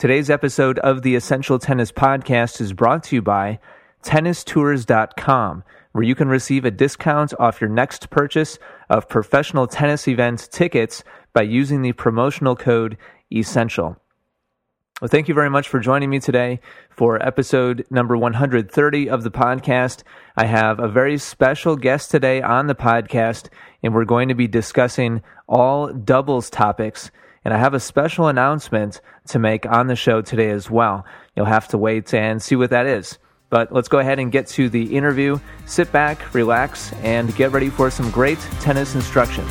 Today's episode of the Essential Tennis Podcast is brought to you by tennistours.com, where you can receive a discount off your next purchase of professional tennis event tickets by using the promotional code ESSENTIAL. Well, thank you very much for joining me today for episode number 130 of the podcast. I have a very special guest today on the podcast, and we're going to be discussing all doubles topics and I have a special announcement to make on the show today as well. You'll have to wait and see what that is. But let's go ahead and get to the interview. Sit back, relax, and get ready for some great tennis instruction.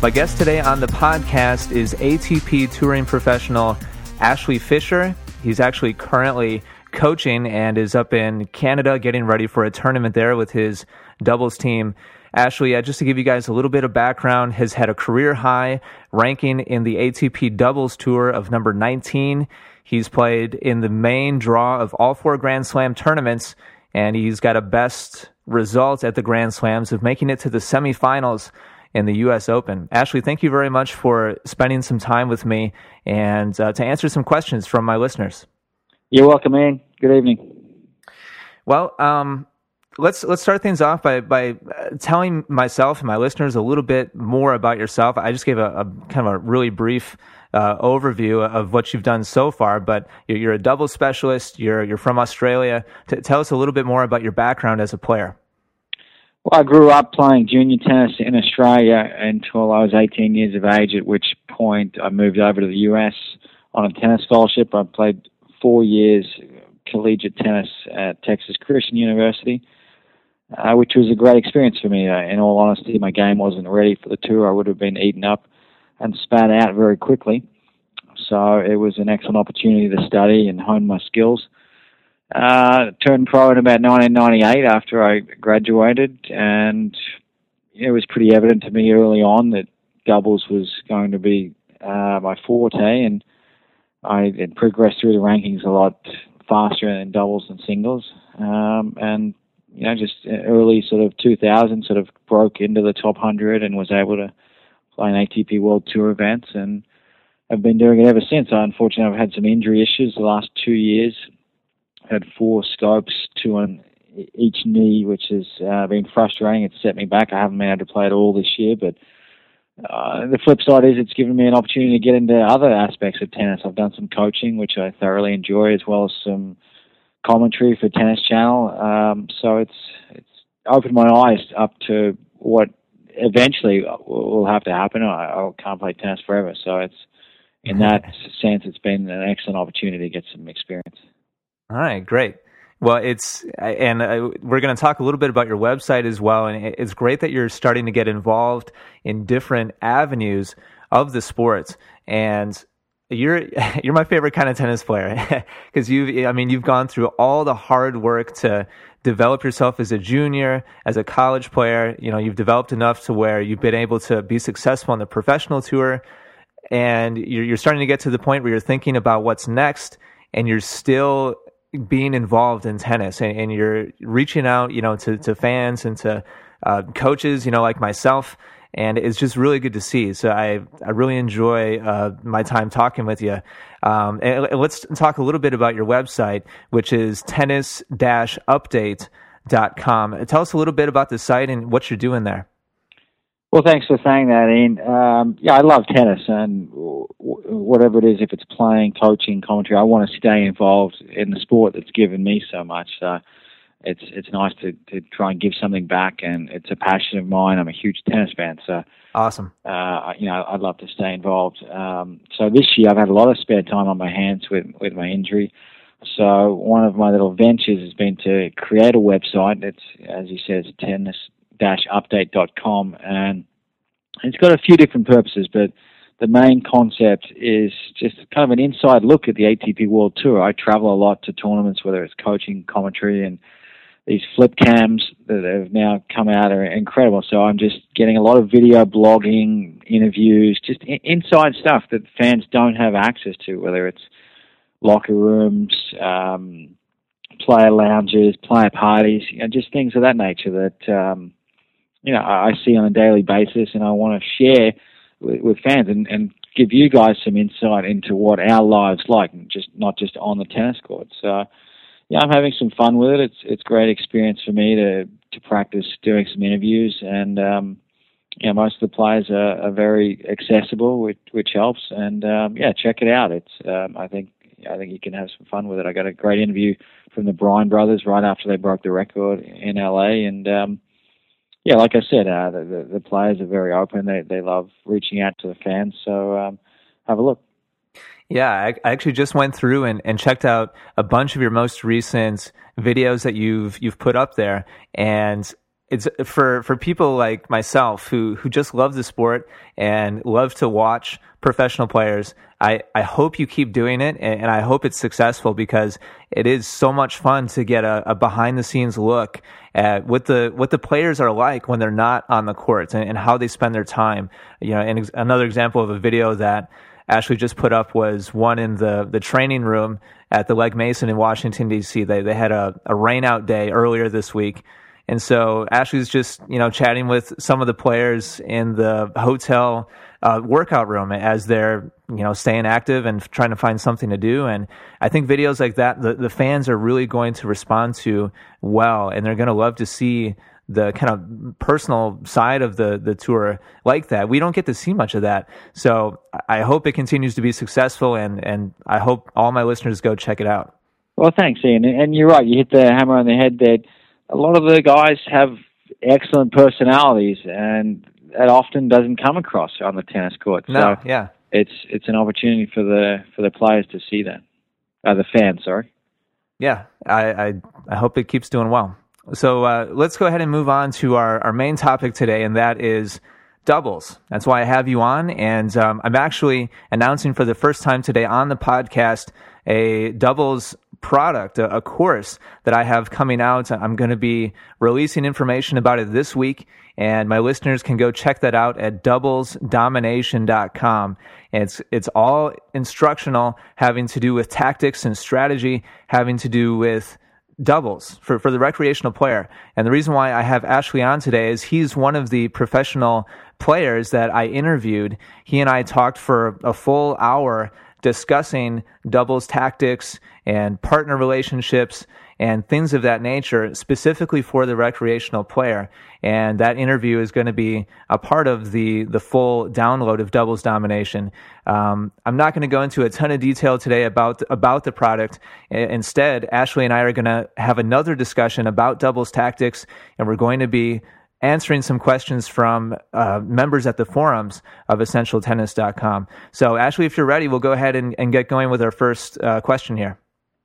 My guest today on the podcast is ATP touring professional Ashley Fisher. He's actually currently coaching and is up in Canada getting ready for a tournament there with his doubles team. Ashley, uh, just to give you guys a little bit of background, has had a career high ranking in the ATP doubles tour of number 19. He's played in the main draw of all four Grand Slam tournaments, and he's got a best result at the Grand Slams of making it to the semifinals in the U.S. Open. Ashley, thank you very much for spending some time with me and uh, to answer some questions from my listeners. You're welcome, Ian. Good evening. Well, um, let's let's start things off by by uh, telling myself and my listeners a little bit more about yourself. I just gave a, a kind of a really brief uh, overview of what you've done so far, but you're, you're a double specialist. You're you're from Australia. T- tell us a little bit more about your background as a player. Well, I grew up playing junior tennis in Australia until I was 18 years of age. At which point I moved over to the US on a tennis scholarship. I played four years collegiate tennis at Texas Christian University, uh, which was a great experience for me. Uh, in all honesty, my game wasn't ready for the tour. I would have been eaten up and spat out very quickly. So it was an excellent opportunity to study and hone my skills. Uh, turned pro in about 1998 after I graduated, and it was pretty evident to me early on that doubles was going to be uh, my forte, and I progressed through the rankings a lot faster in doubles and singles. Um, and, you know, just early sort of 2000 sort of broke into the top 100 and was able to play an ATP World Tour events and I've been doing it ever since. I, unfortunately, I've had some injury issues the last two years. Had four scopes, two on each knee, which has uh, been frustrating. It's set me back. I haven't been able to play at all this year, but uh, the flip side is it's given me an opportunity to get into other aspects of tennis. I've done some coaching, which I thoroughly enjoy, as well as some commentary for Tennis Channel. Um, so it's it's opened my eyes up to what eventually will have to happen. I, I can't play tennis forever, so it's in that sense, it's been an excellent opportunity to get some experience. All right, great. Well, it's and uh, we're going to talk a little bit about your website as well, and it's great that you're starting to get involved in different avenues of the sports. And you're you're my favorite kind of tennis player because you've I mean you've gone through all the hard work to develop yourself as a junior, as a college player. You know, you've developed enough to where you've been able to be successful on the professional tour, and you're, you're starting to get to the point where you're thinking about what's next, and you're still being involved in tennis and, and you're reaching out, you know, to, to fans and to uh, coaches, you know, like myself. And it's just really good to see. So I, I really enjoy uh, my time talking with you. Um, and, and let's talk a little bit about your website, which is tennis-update.com. Tell us a little bit about the site and what you're doing there. Well, thanks for saying that, Ian. Um, yeah, I love tennis, and whatever it is, if it's playing, coaching, commentary, I want to stay involved in the sport that's given me so much. So it's it's nice to, to try and give something back, and it's a passion of mine. I'm a huge tennis fan, so awesome. Uh, you know, I'd love to stay involved. Um, so this year, I've had a lot of spare time on my hands with with my injury. So one of my little ventures has been to create a website. It's as you said, it's tennis update.com and It's got a few different purposes, but the main concept is just kind of an inside look at the ATP World Tour. I travel a lot to tournaments, whether it's coaching, commentary, and these flip cams that have now come out are incredible. So I'm just getting a lot of video blogging, interviews, just inside stuff that fans don't have access to, whether it's locker rooms, um, player lounges, player parties, you know, just things of that nature that um, you know I see on a daily basis, and I want to share with, with fans and, and give you guys some insight into what our lives like, just not just on the tennis court. So yeah, I'm having some fun with it. It's it's great experience for me to to practice doing some interviews, and um, yeah, most of the players are, are very accessible, which which helps. And um, yeah, check it out. It's um, I think I think you can have some fun with it. I got a great interview from the Bryan brothers right after they broke the record in LA, and um, yeah, like I said, uh, the, the, the players are very open. They they love reaching out to the fans. So um, have a look. Yeah, I, I actually just went through and, and checked out a bunch of your most recent videos that you've you've put up there, and it's for for people like myself who who just love the sport and love to watch professional players. I, I hope you keep doing it and, and I hope it's successful because it is so much fun to get a, a, behind the scenes look at what the what the players are like when they're not on the courts and, and how they spend their time. You know, and ex- another example of a video that Ashley just put up was one in the the training room at the Legg Mason in Washington D.C. They they had a, a rainout day earlier this week, and so Ashley's just you know chatting with some of the players in the hotel uh, workout room as they're you know staying active and trying to find something to do. And I think videos like that the the fans are really going to respond to well, and they're going to love to see the kind of personal side of the the tour like that. We don't get to see much of that. So I hope it continues to be successful, and and I hope all my listeners go check it out. Well, thanks, Ian. And you're right. You hit the hammer on the head. That a lot of the guys have excellent personalities, and that often doesn't come across on the tennis court. No, so yeah, it's it's an opportunity for the for the players to see that. Uh, the fans, sorry. Yeah, I, I I hope it keeps doing well. So uh, let's go ahead and move on to our, our main topic today, and that is doubles. That's why I have you on. And um, I'm actually announcing for the first time today on the podcast a doubles product, a, a course that I have coming out. I'm going to be releasing information about it this week, and my listeners can go check that out at doublesdomination.com. It's it's all instructional, having to do with tactics and strategy, having to do with doubles for, for the recreational player. And the reason why I have Ashley on today is he's one of the professional players that I interviewed. He and I talked for a full hour discussing doubles tactics and partner relationships and things of that nature specifically for the recreational player. And that interview is going to be a part of the, the full download of Doubles Domination. Um, I'm not going to go into a ton of detail today about, about the product. Instead, Ashley and I are going to have another discussion about doubles tactics, and we're going to be answering some questions from uh, members at the forums of essentialtennis.com. So, Ashley, if you're ready, we'll go ahead and, and get going with our first uh, question here.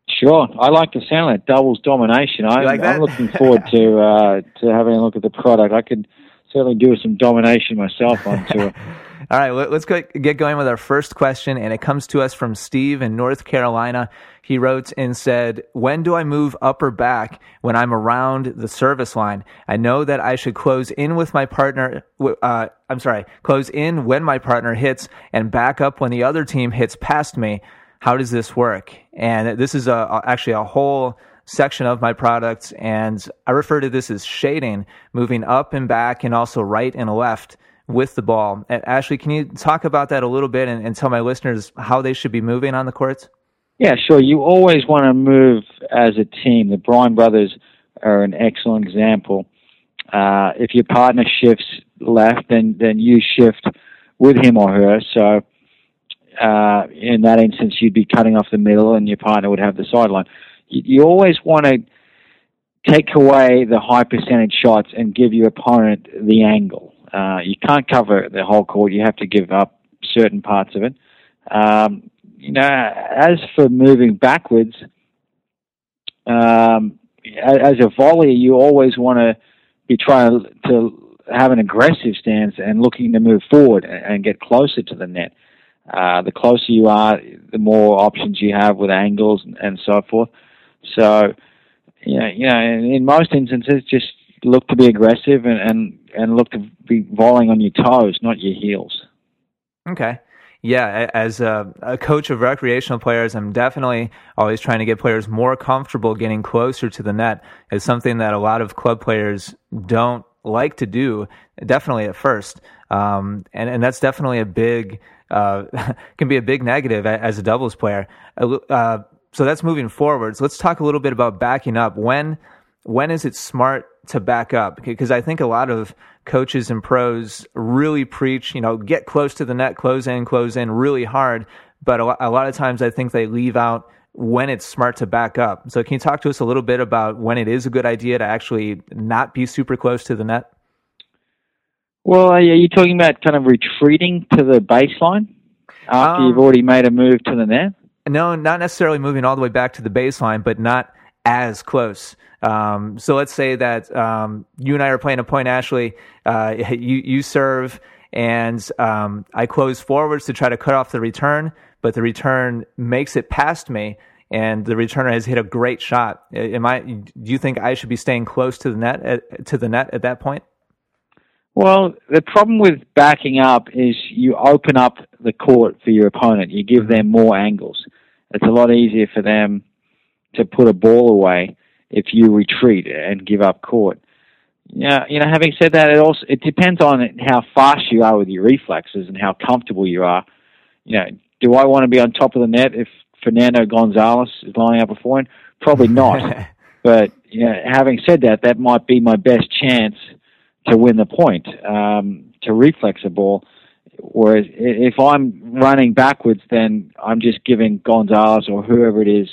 Sure, I like the sound of that doubles domination. I'm, like I'm looking forward to uh, to having a look at the product. I could certainly do some domination myself on tour. All right, let's get going with our first question, and it comes to us from Steve in North Carolina. He wrote and said, When do I move up or back when I'm around the service line? I know that I should close in with my partner. Uh, I'm sorry, close in when my partner hits and back up when the other team hits past me how does this work? And this is a, actually a whole section of my product, and I refer to this as shading, moving up and back, and also right and left with the ball. Ashley, can you talk about that a little bit and, and tell my listeners how they should be moving on the courts? Yeah, sure. You always want to move as a team. The Bryan brothers are an excellent example. Uh, if your partner shifts left, then then you shift with him or her. So uh, in that instance, you'd be cutting off the middle and your partner would have the sideline. You, you always want to take away the high percentage shots and give your opponent the angle. Uh, you can't cover the whole court. You have to give up certain parts of it. Um, you know, as for moving backwards, um, as a volley, you always want to be trying to have an aggressive stance and looking to move forward and, get closer to the net. Uh, the closer you are, the more options you have with angles and, so forth. So, you know, you know, in, in most instances, just look to be aggressive and, and, and look to be volleying on your toes, not your heels. Okay. Yeah, as a, a, coach of recreational players, I'm definitely always trying to get players more comfortable getting closer to the net. It's something that a lot of club players don't like to do, definitely at first. Um, and, and that's definitely a big, uh, can be a big negative as a doubles player. Uh, so that's moving forwards. Let's talk a little bit about backing up. When, when is it smart to back up? Because I think a lot of coaches and pros really preach, you know, get close to the net, close in, close in really hard. But a, lot of times I think they leave out when it's smart to back up. So can you talk to us a little bit about when it is a good idea to actually not be super close to the net? Well, are you talking about kind of retreating to the baseline after um, you've already made a move to the net? No, not necessarily moving all the way back to the baseline, but not as close. Um, so let's say that um, you and I are playing a point, Ashley. Uh, you you serve, and um, I close forwards to try to cut off the return, but the return makes it past me, and the returner has hit a great shot. Am I? Do you think I should be staying close to the net at, to the net at that point? Well, the problem with backing up is you open up the court for your opponent. You give them more angles. It's a lot easier for them to put a ball away if you retreat and give up court. Yeah, you know, having said that, it also it depends on how fast you are with your reflexes and how comfortable you are. You know, do I want to be on top of the net if Fernando Gonzalez is lining up a point? Probably not. but you know, having said that, that might be my best chance to win the point um, to reflex a ball. Whereas if I'm running backwards, then I'm just giving Gonzalez or whoever it is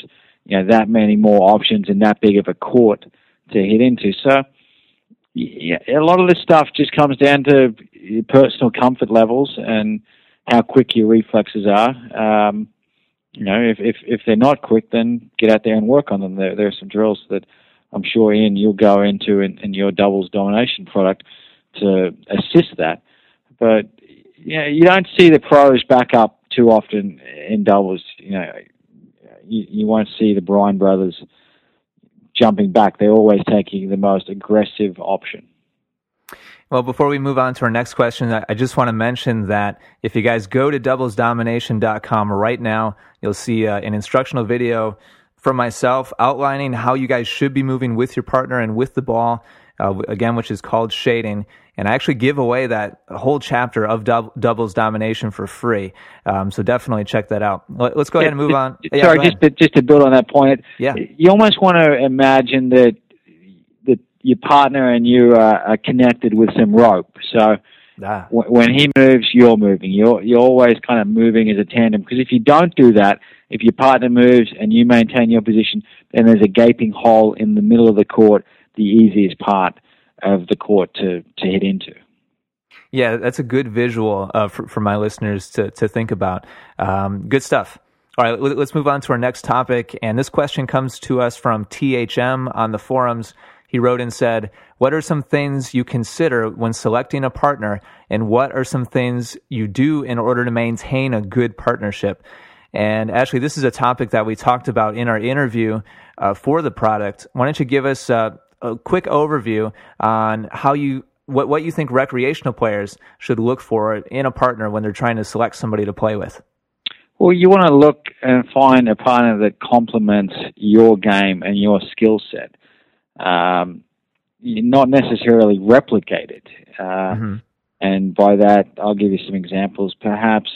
you know that many more options and that big of a court to hit into. So yeah, a lot of this stuff just comes down to personal comfort levels and how quick your reflexes are. Um, you know, if, if if they're not quick, then get out there and work on them. There there are some drills that I'm sure Ian you'll go into in, in your doubles domination product to assist that. But you know, you don't see the pros back up too often in doubles. You know, you, you won't see the Bryan brothers jumping back. They're always taking the most aggressive option. Well, before we move on to our next question, I just want to mention that if you guys go to doublesdomination.com right now, you'll see uh, an instructional video from myself outlining how you guys should be moving with your partner and with the ball, uh, again, which is called shading and I actually give away that whole chapter of dub- doubles domination for free. Um, so definitely check that out. Let, us go ahead and move on. Yeah, sorry, just to, just to build on that point. Yeah. you almost want to imagine that that your partner and you are, are connected with some rope. So. Ah. when he moves, you're moving. You're you're always kind of moving as a tandem. Because if you don't do that, if your partner moves and you maintain your position, then there's a gaping hole in the middle of the court, the easiest part of the court to, to hit into. Yeah, that's a good visual uh, for, for my listeners to, to think about. Um, good stuff. All right, let's move on to our next topic. And this question comes to us from THM on the forums. He wrote and said, What are some things you consider when selecting a partner, and what are some things you do in order to maintain a good partnership? And actually, this is a topic that we talked about in our interview uh, for the product. Why don't you give us uh, a quick overview on how you what what you think recreational players should look for in a partner when they're trying to select somebody to play with. Well, you want to look and find a partner that complements your game and your skill set. Um, not necessarily replicate it. Uh, mm-hmm. And by that, I'll give you some examples. Perhaps,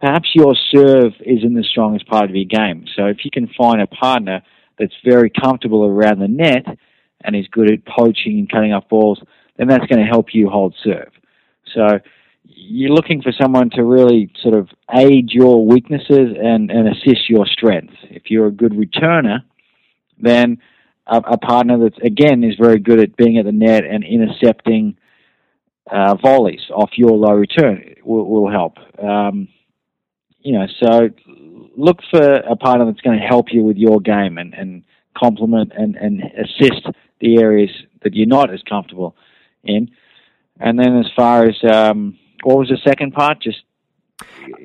perhaps your serve isn't the strongest part of your game. So if you can find a partner that's very comfortable around the net, and is good at poaching and cutting off balls, then that's going to help you hold serve. So you're looking for someone to really sort of aid your weaknesses and, and assist your strengths. If you're a good returner, then a, a partner that again is very good at being at the net and intercepting uh, volleys off your low return will, will help. Um, you know, so look for a partner that's going to help you with your game and, and complement and, and assist the areas that you're not as comfortable in. And then as far as um, what was the second part? Just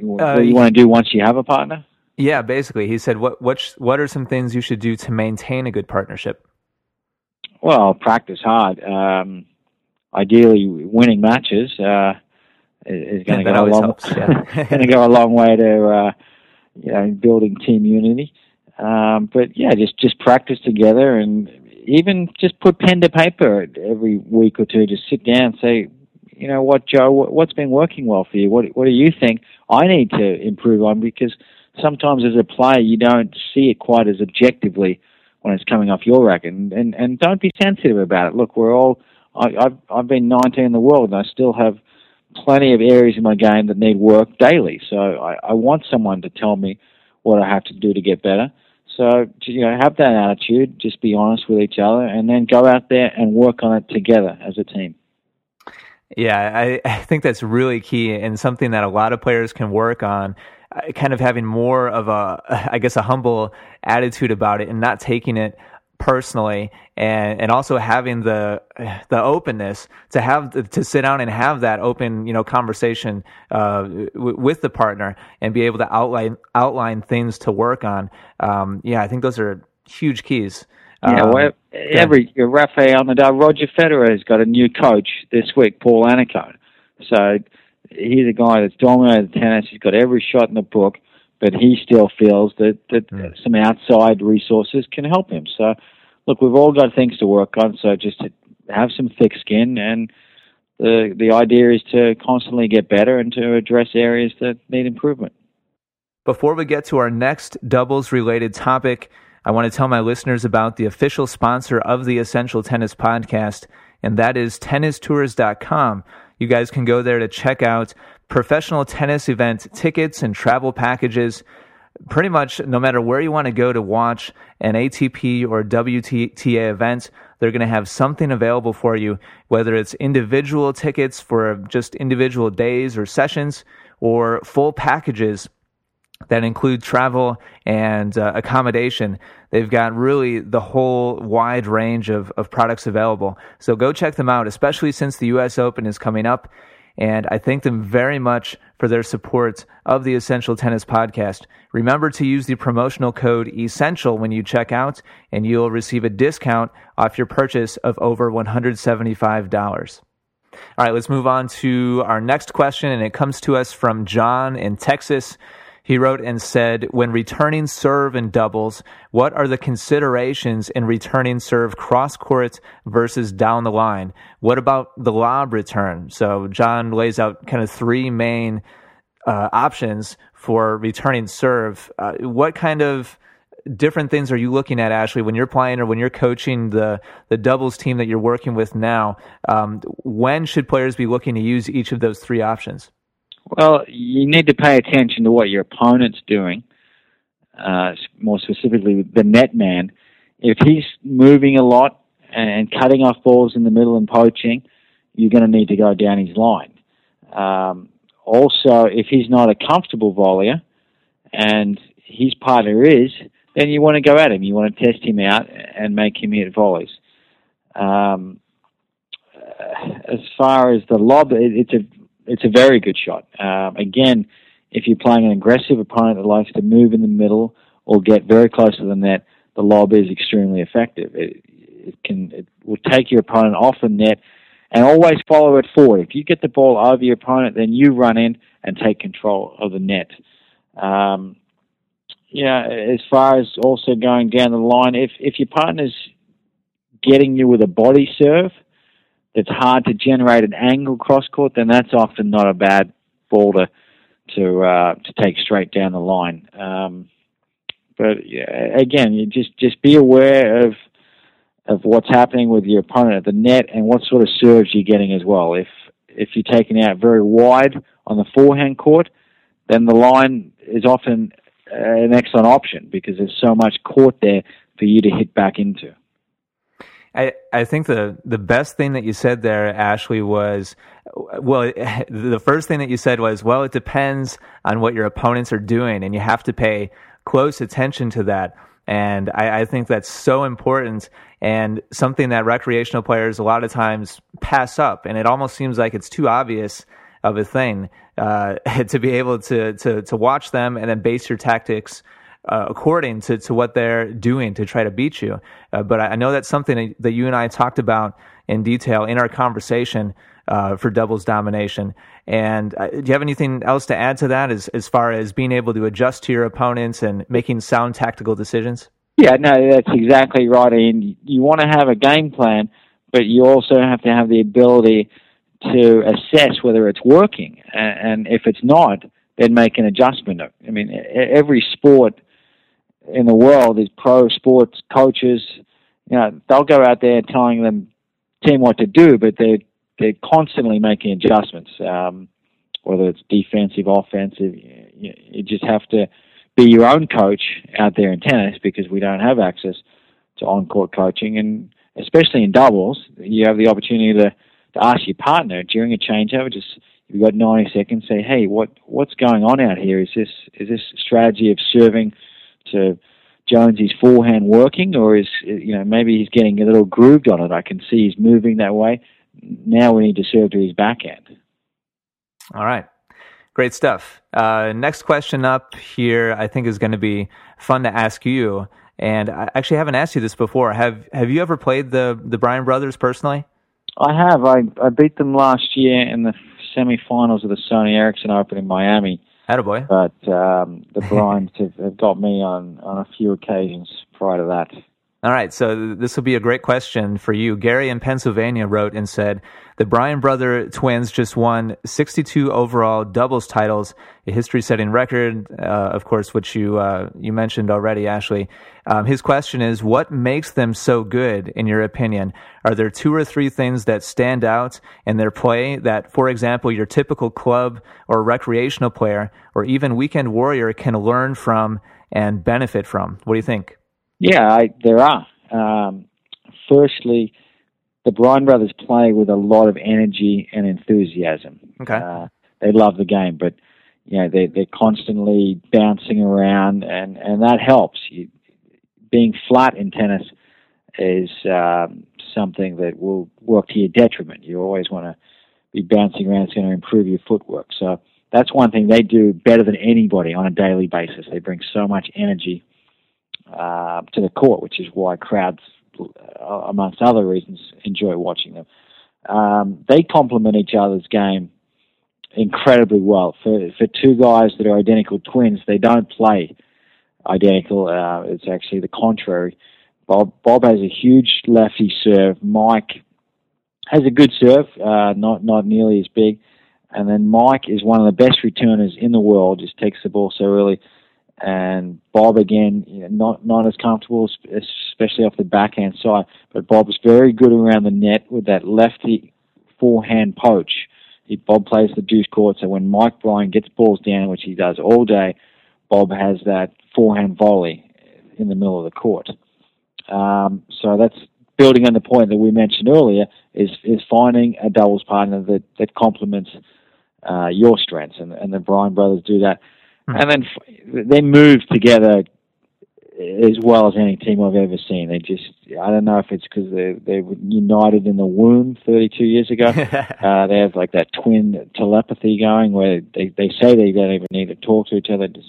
what Uh, you want to do once you have a partner? Yeah, basically, he said, "What what sh- what are some things you should do to maintain a good partnership?" Well, practice hard. Um, ideally, winning matches uh, is going to go a long. yeah. going to go a long way to uh, you know building team unity. Um, but yeah, just just practice together, and even just put pen to paper every week or two. Just sit down and say, you know what, Joe, what- what's been working well for you? What what do you think I need to improve on? Because sometimes as a player, you don't see it quite as objectively when it's coming off your racket, and and, and don't be sensitive about it. Look, we're all. I, I've I've been 19 in the world, and I still have plenty of areas in my game that need work daily. So I, I want someone to tell me what I have to do to get better. So you know, have that attitude. Just be honest with each other, and then go out there and work on it together as a team. Yeah, I, I think that's really key and something that a lot of players can work on. uh, Kind of having more of a, I guess, a humble attitude about it and not taking it personally, and and also having the the openness to have to sit down and have that open, you know, conversation uh, w- with the partner and be able to outline outline things to work on. Um, yeah, I think those are huge keys. Yeah, Um, well, every Rafael Nadal, Roger Federer has got a new coach this week, Paul Annacone. So he's a guy that's dominated tennis. He's got every shot in the book, but he still feels that that Mm. some outside resources can help him. So, look, we've all got things to work on. So just have some thick skin, and the the idea is to constantly get better and to address areas that need improvement. Before we get to our next doubles related topic, I want to tell my listeners about the official sponsor of the Essential Tennis Podcast, and that is tennistours.com. You guys can go there to check out professional tennis event tickets and travel packages. Pretty much no matter where you want to go to watch an ATP or WTA event, they're going to have something available for you, whether it's individual tickets for just individual days or sessions or full packages that include travel and uh, accommodation. They've got really the whole wide range of, of products available. So go check them out, especially since the US Open is coming up. And I thank them very much for their support of the Essential Tennis Podcast. Remember to use the promotional code ESSENTIAL when you check out, and you'll receive a discount off your purchase of over $175. All right, let's move on to our next question, and it comes to us from John in Texas. He wrote and said, When returning serve in doubles, what are the considerations in returning serve cross court versus down the line? What about the lob return? So, John lays out kind of three main uh, options for returning serve. Uh, what kind of different things are you looking at, Ashley, when you're playing or when you're coaching the the doubles team that you're working with now? Um, when should players be looking to use each of those three options? Well, you need to pay attention to what your opponent's doing. Uh, more specifically, the net man. If he's moving a lot and cutting off balls in the middle and poaching, you're going to need to go down his line. Um, also, if he's not a comfortable volleyer and his partner is, then you want to go at him. You want to test him out and make him hit volleys. Um, as far as the lob, it, it's a it's a very good shot. Um, again, if you're playing an aggressive opponent that likes to move in the middle or get very close to the net, the lob is extremely effective. It, it can it will take your opponent off the net and always follow it forward. If you get the ball over your opponent, then you run in and take control of the net. Um, yeah, as far as also going down the line, if if your partner's getting you with a body serve that's hard to generate an angle cross court, then that's often not a bad ball to to uh, to take straight down the line. Um, but again, you just just be aware of of what's happening with your opponent at the net and what sort of serves you're getting as well. If if you're taking out very wide on the forehand court, then the line is often uh, an excellent option because there's so much court there for you to hit back into. I, I think the, the best thing that you said there, Ashley, was well, the first thing that you said was, well, it depends on what your opponents are doing, and you have to pay close attention to that. And I, I think that's so important and something that recreational players a lot of times pass up. And it almost seems like it's too obvious of a thing uh, to be able to, to, to watch them and then base your tactics uh, according to, to what they're doing to try to beat you. Uh, but I know that's something that you and I talked about in detail in our conversation uh, for doubles domination. And uh, do you have anything else to add to that as, as far as being able to adjust to your opponents and making sound tactical decisions? Yeah, no, that's exactly right. And you want to have a game plan, but you also have to have the ability to assess whether it's working. And if it's not, then make an adjustment. I mean, every sport in the world is pro sports coaches. You know, they'll go out there telling them team what to do, but they're they're constantly making adjustments. Um, whether it's defensive, offensive, you, you just have to be your own coach out there in tennis because we don't have access to on-court coaching, and especially in doubles, you have the opportunity to, to ask your partner during a changeover. Just you've got 90 seconds. Say, hey, what what's going on out here? Is this is this strategy of serving to Jonesy's forehand working, or is you know maybe he's getting a little grooved on it? I can see he's moving that way. Now we need to serve to his backhand. All right. Great stuff. Uh, next question up here, I think, is going to be fun to ask you. And I actually haven't asked you this before. Have Have you ever played the the Bryan brothers personally? I have. I I beat them last year in the semifinals of the Sony Ericsson Open in Miami. Attaboy. But um, the Bryans have, have got me on, on a few occasions prior to that. All right, so this will be a great question for you. Gary in Pennsylvania wrote and said, The Bryan brother twins just won 62 overall doubles titles, a history setting record, uh, of course, which you, uh, you mentioned already, Ashley. Um, his question is, What makes them so good, in your opinion? Are there two or three things that stand out in their play that, for example, your typical club or recreational player or even weekend warrior can learn from and benefit from? What do you think? Yeah, I, there are. Um, firstly, the Bryan brothers play with a lot of energy and enthusiasm. Okay. Uh, they love the game, but you know they they're constantly bouncing around, and and that helps. You, being flat in tennis is um, something that will work to your detriment. You always want to be bouncing around. It's going to improve your footwork. So that's one thing they do better than anybody on a daily basis. They bring so much energy uh, to the court, which is why crowds, uh, amongst other reasons, enjoy watching them. Um, they complement each other's game incredibly well. For for two guys that are identical twins, they don't play identical. Uh, it's actually the contrary. Bob Bob has a huge lefty serve. Mike has a good serve, uh, not not nearly as big. And then Mike is one of the best returners in the world. Just takes the ball so early and Bob again, you know, not not as comfortable, especially off the backhand side. But Bob Bob's very good around the net with that lefty forehand poach. He, Bob plays the deuce court, so when Mike Bryan gets balls down, which he does all day, Bob has that forehand volley in the middle of the court. Um, so that's building on the point that we mentioned earlier is is finding a doubles partner that that complements uh, your strengths, and, and the Bryan brothers do that. Mm-hmm. And then f- they move together as well as any team I've ever seen. They just, I don't know if it's because they they were united in the womb 32 years ago. uh, they have like that twin telepathy going where they, they say they don't even need to talk to each other. Just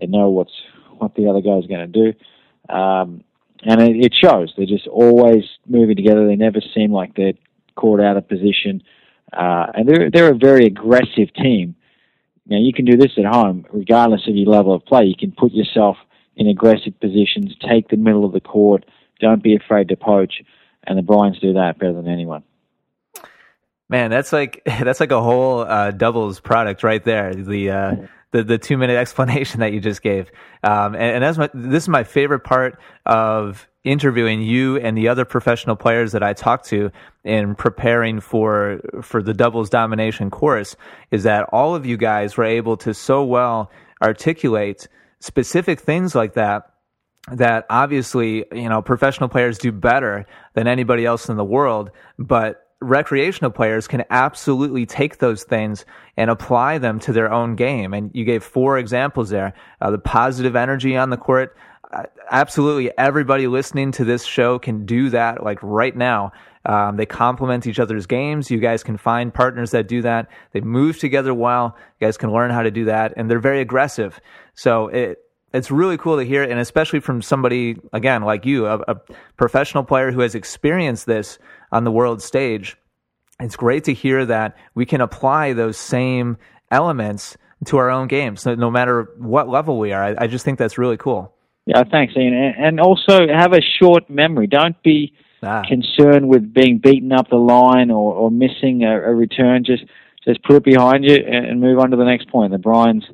they know what's what the other guy's going to do, um, and it, it shows. They're just always moving together. They never seem like they're caught out of position, uh, and they're they're a very aggressive team. Now you can do this at home, regardless of your level of play. You can put yourself in aggressive positions, take the middle of the court, don't be afraid to poach, and the Bryans do that better than anyone. Man, that's like that's like a whole uh, doubles product right there. The uh, the the two minute explanation that you just gave, um, and, and my this is my favorite part of interviewing you and the other professional players that I talked to in preparing for for the doubles domination course is that all of you guys were able to so well articulate specific things like that that obviously you know professional players do better than anybody else in the world but recreational players can absolutely take those things and apply them to their own game and you gave four examples there uh, the positive energy on the court absolutely everybody listening to this show can do that like right now. Um, they complement each other's games. You guys can find partners that do that. They move together well. You guys can learn how to do that, and they're very aggressive. So it it's really cool to hear, and especially from somebody again like you, a, a professional player who has experienced this on the world stage. It's great to hear that we can apply those same elements to our own games, no, no matter what level we are. I, I, just think that's really cool. Yeah, thanks, Ian. And also have a short memory. Don't be ah. concerned with being beaten up the line or, or missing a, a, return. Just just put it behind you and move on to the next point. The Bryans,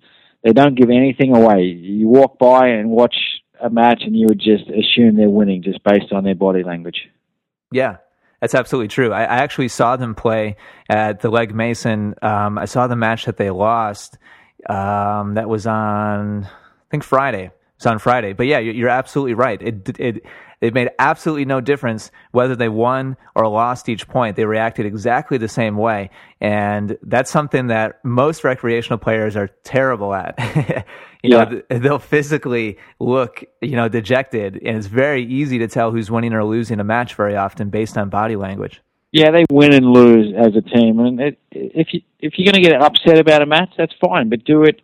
they don't give anything away. You walk by and watch a match, and you would just assume they're winning just based on their body language. Yeah, that's absolutely true. I, I, actually saw them play at the Legg Mason. Um, I saw the match that they lost. Um, that was on, I think Friday. It's on Friday. But yeah, you're absolutely right. It it it made absolutely no difference whether they won or lost each point. They reacted exactly the same way, and that's something that most recreational players are terrible at. you yeah. know, they'll physically look, you know, dejected, and it's very easy to tell who's winning or losing a match very often based on body language. Yeah, they win and lose as a team, and it, if you if you're going to get upset about a match, that's fine, but do it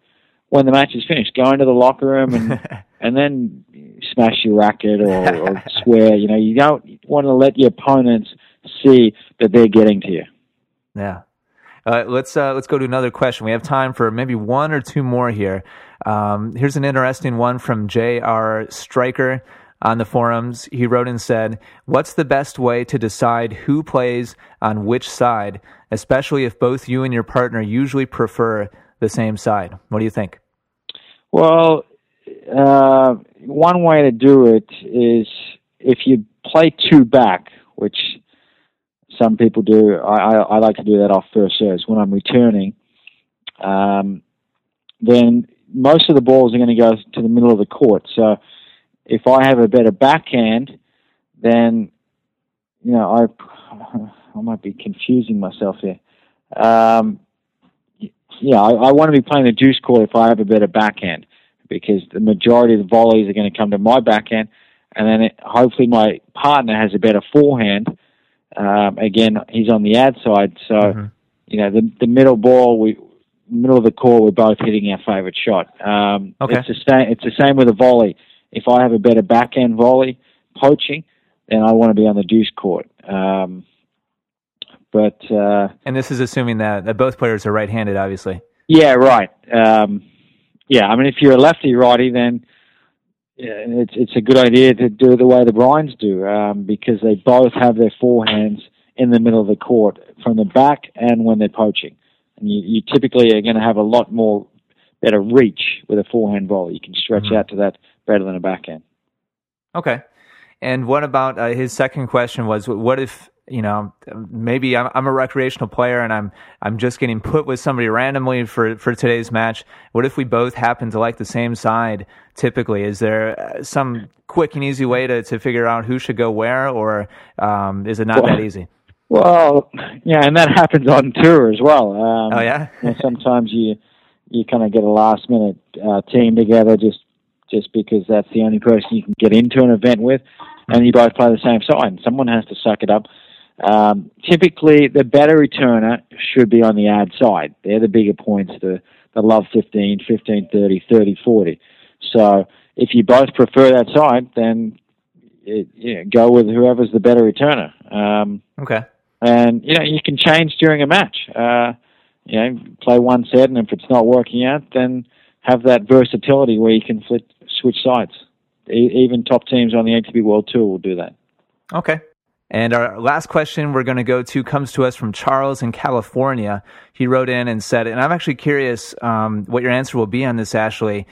when the match is finished. Go into the locker room and and then smash your racket or, or swear. You know, you don't want to let your opponents see that they're getting to you. Yeah. Uh, let's uh, let's go to another question. We have time for maybe one or two more here. Um, here's an interesting one from J.R. Striker on the forums. He wrote and said, "What's the best way to decide who plays on which side, especially if both you and your partner usually prefer the same side? What do you think?" Well, uh, one way to do it is if you play two back, which some people do. I, I, I like to do that off first serves when I'm returning. Um, then most of the balls are going to go to the middle of the court. So if I have a better backhand, then you know I I might be confusing myself here. Um, yeah, I, I want to be playing the deuce court if I have a better backhand because the majority of the volleys are going to come to my backhand, and then it, hopefully my partner has a better forehand. Um, again, he's on the ad side, so mm-hmm. you know the the middle ball, we middle of the court, we're both hitting our favourite shot. Um, okay. It's the same. It's the same with a volley. If I have a better backhand volley poaching, then I want to be on the deuce court. Um, but uh, and this is assuming that, that both players are right-handed, obviously. Yeah, right. Um, yeah, I mean, if you're a lefty righty, then yeah, it's it's a good idea to do it the way the Bryans do um, because they both have their forehands in the middle of the court from the back and when they're poaching, and you, you typically are going to have a lot more better reach with a forehand volley. You can stretch mm-hmm. out to that better than a backhand. Okay. And what about uh, his second question was what if you know, maybe I'm, I'm, a recreational player and I'm I'm just getting put with somebody randomly for for today's match. What if we both happen to like the same side? Typically, is there uh, some quick and easy way to to figure out who should go where, or um, is it not well, that easy? Well, yeah, and that happens on tour as well. Um, oh yeah. you know, sometimes you you kind of get a last minute uh, team together just just because that's the only person you can get into an event with, and you both play the same side. Someone has to suck it up um, typically, the better returner should be on the ad side. They're the bigger points, the, the love 15, 15, 30, 30, 40. So if you both prefer that side, then it, you know, go with whoever's the better returner. Um, okay. And, you know, you can change during a match. Uh, you know, play one set, and if it's not working out, then have that versatility where you can flip, switch sides. E- even top teams on the ATP World Tour will do that. Okay. And our last question we're going to go to comes to us from Charles in California. He wrote in and said, and I'm actually curious um, what your answer will be on this, Ashley.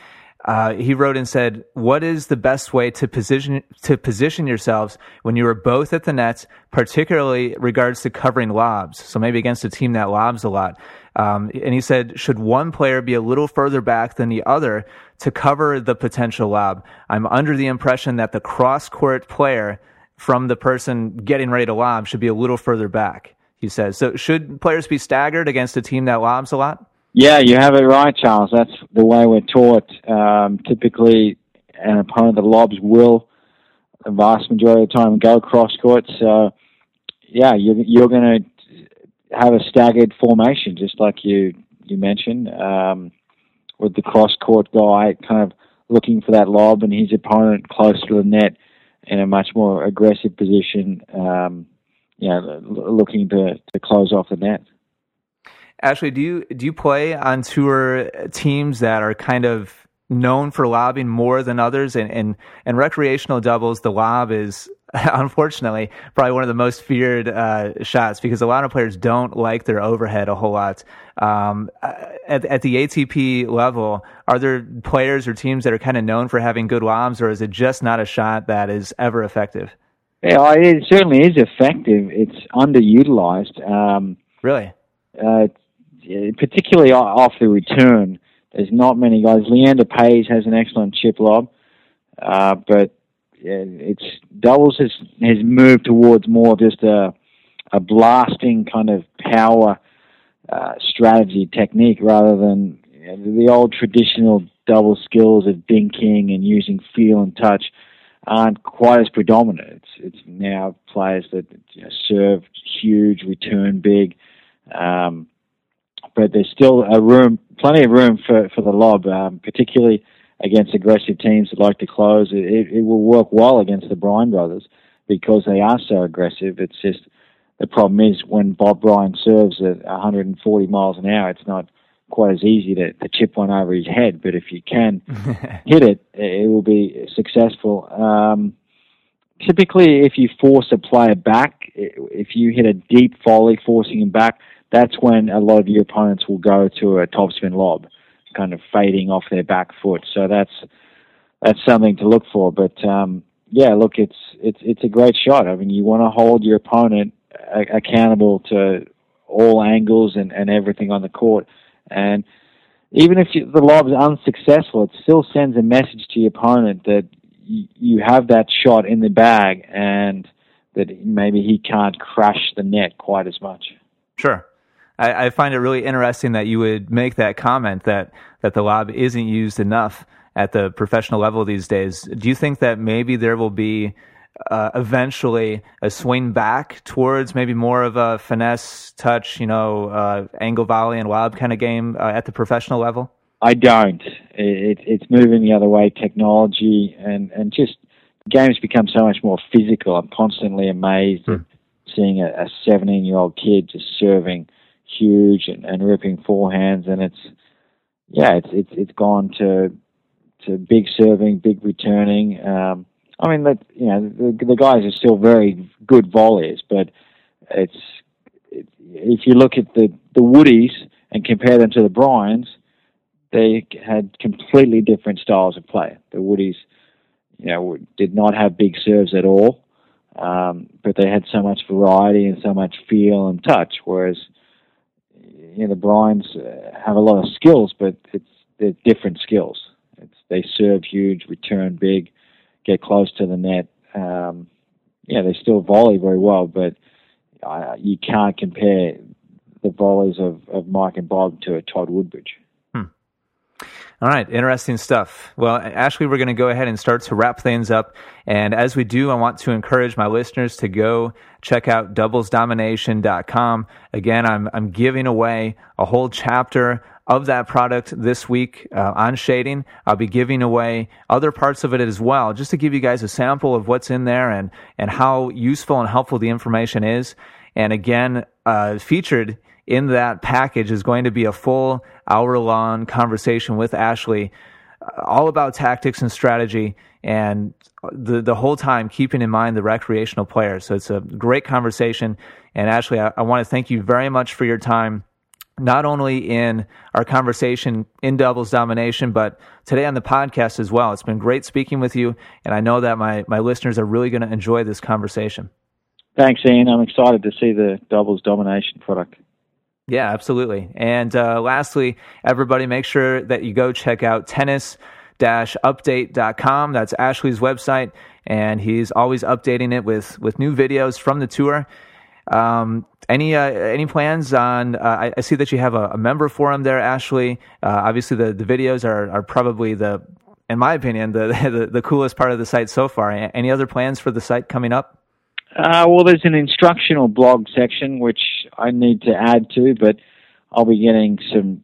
Uh, he wrote and said, "What is the best way to position to position yourselves when you are both at the net, particularly regards to covering lobs? So maybe against a team that lobs a lot." Um, and he said, "Should one player be a little further back than the other to cover the potential lob? I'm under the impression that the cross court player." From the person getting ready to lob should be a little further back, he says. So should players be staggered against a team that lobs a lot? Yeah, you have it right, Charles. That's the way we're taught. Um, typically, an opponent, that lobs will, the vast majority of the time, go cross court. So, yeah, you're, you're going to have a staggered formation, just like you, you mentioned, um, with the cross court guy kind of looking for that lob and his opponent close to the net in a much more aggressive position, um, you know, looking to, to close off the net. Ashley, do you do you play on tour teams that are kind of known for lobbing more than others? And and, and recreational doubles, the lob is unfortunately probably one of the most feared uh, shots because a lot of players don't like their overhead a whole lot. Um, at, at the ATP level, are there players or teams that are kind of known for having good lobs, or is it just not a shot that is ever effective? Yeah, it certainly is effective. It's underutilized. Um, really? Uh, particularly off the return. There's not many guys. Leander Paes has an excellent chip lob, uh, but it's doubles has has moved towards more just a a blasting kind of power uh, strategy technique rather than you know, the old traditional double skills of dinking and using feel and touch aren't quite as predominant. It's it's now players that you know, serve huge, return big. Um, but there's still a room, plenty of room for, for the lob, um, particularly against aggressive teams that like to close. It, it will work well against the Bryan brothers because they are so aggressive. It's just the problem is when Bob Bryan serves at 140 miles an hour, it's not quite as easy to, to chip one over his head. But if you can hit it, it will be successful. Um, typically, if you force a player back, if you hit a deep volley forcing him back, that's when a lot of your opponents will go to a topspin lob, kind of fading off their back foot. So that's that's something to look for. But um, yeah, look, it's it's it's a great shot. I mean, you want to hold your opponent accountable to all angles and, and everything on the court, and even if you, the lob is unsuccessful, it still sends a message to your opponent that y- you have that shot in the bag and that maybe he can't crash the net quite as much. Sure. I, I, find it really interesting that you would make that comment that that the lob isn't used enough at the professional level these days. Do you think that maybe there will be uh, eventually a swing back towards maybe more of a finesse touch, you know, uh, angle volley and lob kind of game uh, at the professional level? I don't. It, it's moving the other way. Technology and and just games become so much more physical. I'm constantly amazed hmm. at seeing a 17 year old kid just serving huge and, and ripping forehands, and it's yeah, it's it's it's gone to to big serving, big returning. Um, I mean, that you know, the, the guys are still very good volleys, but it's it, if you look at the the Woodies and compare them to the Bryans, they had completely different styles of play. The Woodies, you know, did not have big serves at all, um, but they had so much variety and so much feel and touch, whereas you know, the Bryans uh, have a lot of skills, but it's they're different skills. It's, they serve huge, return big, get close to the net. Um, yeah, they still volley very well, but uh, you can't compare the volleys of, of Mike and Bob to a Todd Woodbridge. All right, interesting stuff. Well, Ashley, we're going to go ahead and start to wrap things up. And as we do, I want to encourage my listeners to go check out doublesdomination.com. Again, I'm, I'm giving away a whole chapter of that product this week uh, on shading. I'll be giving away other parts of it as well, just to give you guys a sample of what's in there and, and how useful and helpful the information is. And again, uh, featured in that package is going to be a full hour long conversation with Ashley, uh, all about tactics and strategy, and the the whole time keeping in mind the recreational player. So it's a great conversation. And Ashley, I, I want to thank you very much for your time. Not only in our conversation in doubles domination, but today on the podcast as well. It's been great speaking with you, and I know that my, my listeners are really going to enjoy this conversation. Thanks, Ian. I'm excited to see the doubles domination product. Yeah, absolutely. And uh, lastly, everybody make sure that you go check out tennis update.com. That's Ashley's website, and he's always updating it with, with new videos from the tour. Um, any uh, any plans on? Uh, I, I, see that you have a, a, member forum there, Ashley. Uh, obviously, the, the videos are, are probably the in my opinion, the, the, the coolest part of the site so far. Any other plans for the site coming up? Uh, well, there's an instructional blog section which I need to add to, but I'll be getting some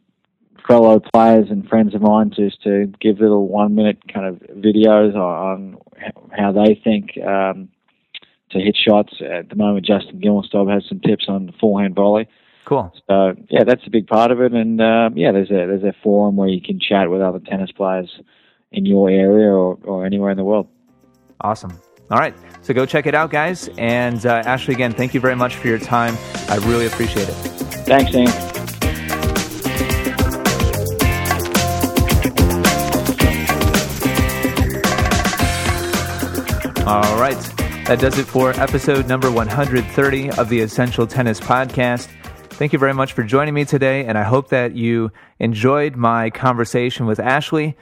fellow players and friends of mine just to give little one minute kind of videos on how they think um, to hit shots. At the moment, Justin Gimelstob has some tips on the forehand volley. Cool. So yeah, that's a big part of it, and um, yeah, there's a there's a forum where you can chat with other tennis players in your area or, or anywhere in the world. Awesome. All right, so go check it out, guys. And uh, Ashley, again, thank you very much for your time. I really appreciate it. Thanks. All right. That does it for episode number 130 of the Essential Tennis Podcast. Thank you very much for joining me today, and I hope that you enjoyed my conversation with Ashley.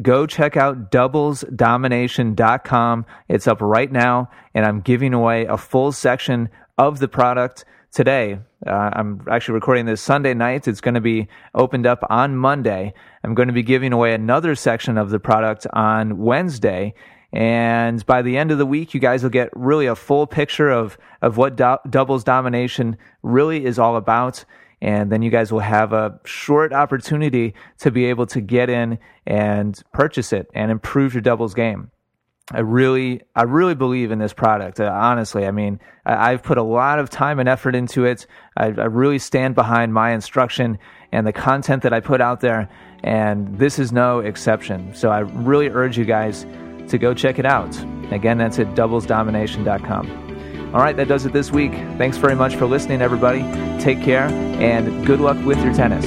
Go check out doublesdomination.com. It's up right now, and I'm giving away a full section of the product today. Uh, I'm actually recording this Sunday night. It's going to be opened up on Monday. I'm going to be giving away another section of the product on Wednesday. And by the end of the week, you guys will get really a full picture of, of what do- doubles domination really is all about. And then you guys will have a short opportunity to be able to get in and purchase it and improve your doubles game. I really, I really believe in this product. Uh, honestly, I mean, I, have put a lot of time and effort into it. I, I really stand behind my instruction and the content that I put out there, and this is no exception. So I really urge you guys to go check it out. Again, that's at doublesdomination.com. All right, that does it this week. Thanks very much for listening, everybody. Take care and good luck with your tennis.